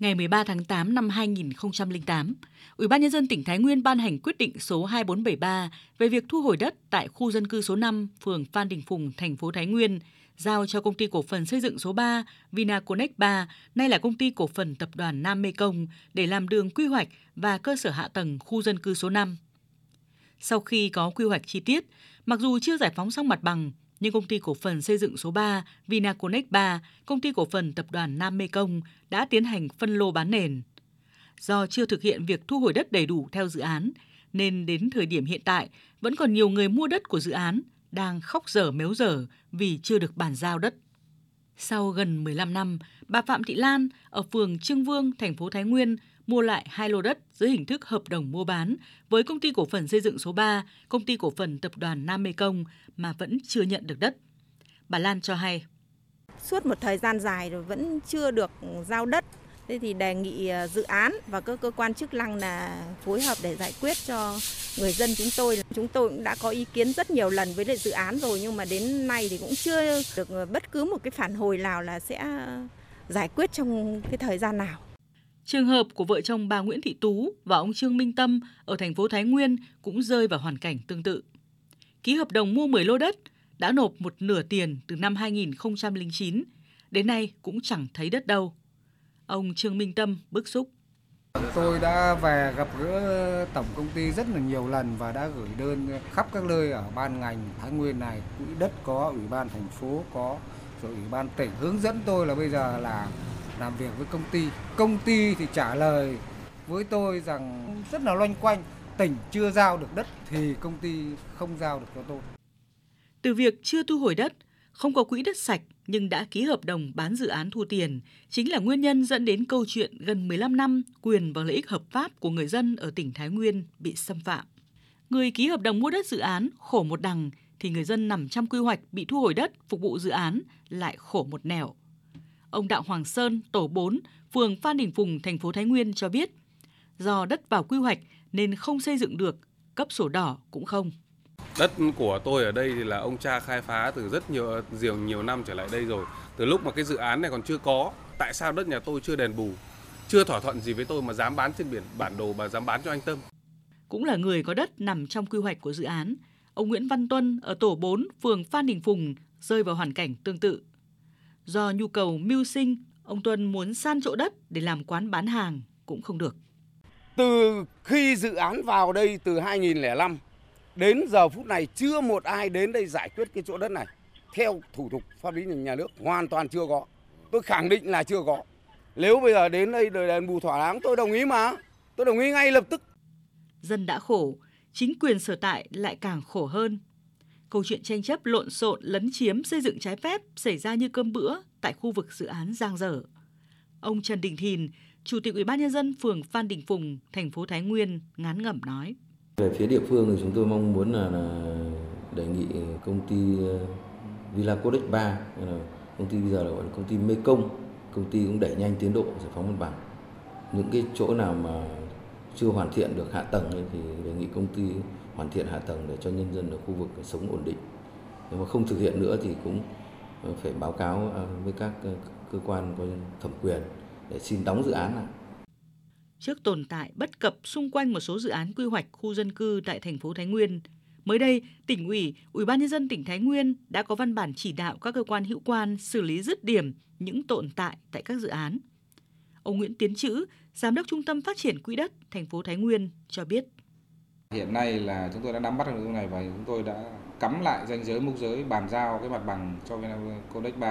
Ngày 13 tháng 8 năm 2008, Ủy ban nhân dân tỉnh Thái Nguyên ban hành quyết định số 2473 về việc thu hồi đất tại khu dân cư số 5, phường Phan Đình Phùng, thành phố Thái Nguyên, giao cho công ty cổ phần xây dựng số 3 Vinaconex 3, nay là công ty cổ phần tập đoàn Nam Mê Công để làm đường quy hoạch và cơ sở hạ tầng khu dân cư số 5. Sau khi có quy hoạch chi tiết, mặc dù chưa giải phóng xong mặt bằng, nhưng công ty cổ phần xây dựng số 3 Vinaconex 3, công ty cổ phần tập đoàn Nam Mê Công đã tiến hành phân lô bán nền. Do chưa thực hiện việc thu hồi đất đầy đủ theo dự án, nên đến thời điểm hiện tại vẫn còn nhiều người mua đất của dự án đang khóc dở méo dở vì chưa được bàn giao đất. Sau gần 15 năm, bà Phạm Thị Lan ở phường Trương Vương, thành phố Thái Nguyên mua lại hai lô đất dưới hình thức hợp đồng mua bán với công ty cổ phần xây dựng số 3, công ty cổ phần tập đoàn Nam Mê Công mà vẫn chưa nhận được đất. Bà Lan cho hay. Suốt một thời gian dài rồi vẫn chưa được giao đất. Thế thì đề nghị à, dự án và các cơ quan chức năng là phối hợp để giải quyết cho người dân chúng tôi. Chúng tôi cũng đã có ý kiến rất nhiều lần với lại dự án rồi nhưng mà đến nay thì cũng chưa được à, bất cứ một cái phản hồi nào là sẽ giải quyết trong cái thời gian nào. Trường hợp của vợ chồng bà Nguyễn Thị Tú và ông Trương Minh Tâm ở thành phố Thái Nguyên cũng rơi vào hoàn cảnh tương tự. Ký hợp đồng mua 10 lô đất, đã nộp một nửa tiền từ năm 2009, đến nay cũng chẳng thấy đất đâu. Ông Trương Minh Tâm bức xúc. Tôi đã về gặp gỡ tổng công ty rất là nhiều lần và đã gửi đơn khắp các nơi ở ban ngành Thái Nguyên này, quỹ đất có, ủy ban thành phố có, rồi ủy ban tỉnh hướng dẫn tôi là bây giờ là làm việc với công ty. Công ty thì trả lời với tôi rằng rất là loanh quanh, tỉnh chưa giao được đất thì công ty không giao được cho tôi. Từ việc chưa thu hồi đất, không có quỹ đất sạch nhưng đã ký hợp đồng bán dự án thu tiền chính là nguyên nhân dẫn đến câu chuyện gần 15 năm quyền và lợi ích hợp pháp của người dân ở tỉnh Thái Nguyên bị xâm phạm. Người ký hợp đồng mua đất dự án khổ một đằng thì người dân nằm trong quy hoạch bị thu hồi đất phục vụ dự án lại khổ một nẻo. Ông Đặng Hoàng Sơn, tổ 4, phường Phan Đình Phùng, thành phố Thái Nguyên cho biết, do đất vào quy hoạch nên không xây dựng được, cấp sổ đỏ cũng không. Đất của tôi ở đây thì là ông cha khai phá từ rất nhiều nhiều nhiều năm trở lại đây rồi. Từ lúc mà cái dự án này còn chưa có, tại sao đất nhà tôi chưa đền bù, chưa thỏa thuận gì với tôi mà dám bán trên biển bản đồ mà dám bán cho anh Tâm. Cũng là người có đất nằm trong quy hoạch của dự án, ông Nguyễn Văn Tuân ở tổ 4, phường Phan Đình Phùng rơi vào hoàn cảnh tương tự. Do nhu cầu mưu sinh, ông Tuân muốn san chỗ đất để làm quán bán hàng cũng không được. Từ khi dự án vào đây từ 2005 đến giờ phút này chưa một ai đến đây giải quyết cái chỗ đất này theo thủ tục pháp lý nhà nước hoàn toàn chưa có. Tôi khẳng định là chưa có. Nếu bây giờ đến đây đền bù thỏa đáng tôi đồng ý mà. Tôi đồng ý ngay lập tức. Dân đã khổ, chính quyền sở tại lại càng khổ hơn câu chuyện tranh chấp lộn xộn lấn chiếm xây dựng trái phép xảy ra như cơm bữa tại khu vực dự án Giang Dở. Ông Trần Đình Thìn, Chủ tịch Ủy ban nhân dân phường Phan Đình Phùng, thành phố Thái Nguyên ngán ngẩm nói: Về phía địa phương thì chúng tôi mong muốn là, là đề nghị công ty uh, Villa Codex 3, công ty bây giờ là gọi là công ty Mekong, công ty cũng đẩy nhanh tiến độ giải phóng mặt bằng. Những cái chỗ nào mà chưa hoàn thiện được hạ tầng thì đề nghị công ty hoàn thiện hạ tầng để cho nhân dân ở khu vực sống ổn định. Nếu mà không thực hiện nữa thì cũng ờ, phải báo cáo ờ, với các ờ, cơ quan có thẩm quyền để xin đóng dự án lại. Trước tồn tại bất cập xung quanh một số dự án quy hoạch khu dân cư tại thành phố Thái Nguyên, mới đây, tỉnh ủy, Ủy ban nhân dân tỉnh Thái Nguyên đã có văn bản chỉ đạo các cơ quan hữu quan xử lý dứt điểm những tồn tại tại các dự án. Ông Nguyễn Tiến Chữ, Giám đốc Trung tâm Phát triển Quỹ đất thành phố Thái Nguyên cho biết. Hiện nay là chúng tôi đã nắm bắt được nội dung này và chúng tôi đã cắm lại danh giới mốc giới, bàn giao cái mặt bằng cho Codex 3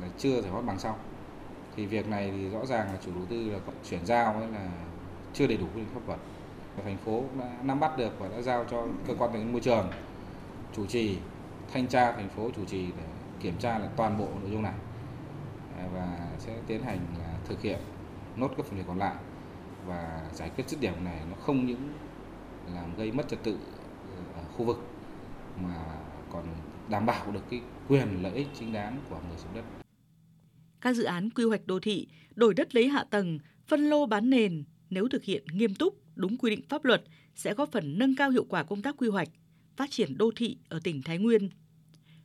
là chưa giải phóng bằng xong. Thì việc này thì rõ ràng là chủ đầu tư là chuyển giao ấy là chưa đầy đủ quy định pháp luật. Thành phố đã nắm bắt được và đã giao cho cơ quan tài nguyên môi trường chủ trì, thanh tra thành phố chủ trì để kiểm tra là toàn bộ nội dung này à, và sẽ tiến hành là thực hiện nốt các phần việc còn lại và giải quyết dứt điểm này nó không những làm gây mất trật tự ờ, ở khu vực mà còn đảm bảo được cái quyền lợi ích chính đáng của người sử dụng đất. Các dự án quy hoạch đô thị, đổi đất lấy hạ tầng, phân lô bán nền nếu thực hiện nghiêm túc, đúng quy định pháp luật sẽ góp phần nâng cao hiệu quả công tác quy hoạch, phát triển đô thị ở tỉnh Thái Nguyên.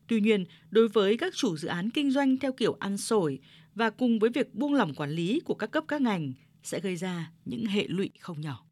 Tuy nhiên, đối với các chủ dự án kinh doanh theo kiểu ăn sổi và cùng với việc buông lỏng quản lý của các cấp các ngành sẽ gây ra những hệ lụy không nhỏ.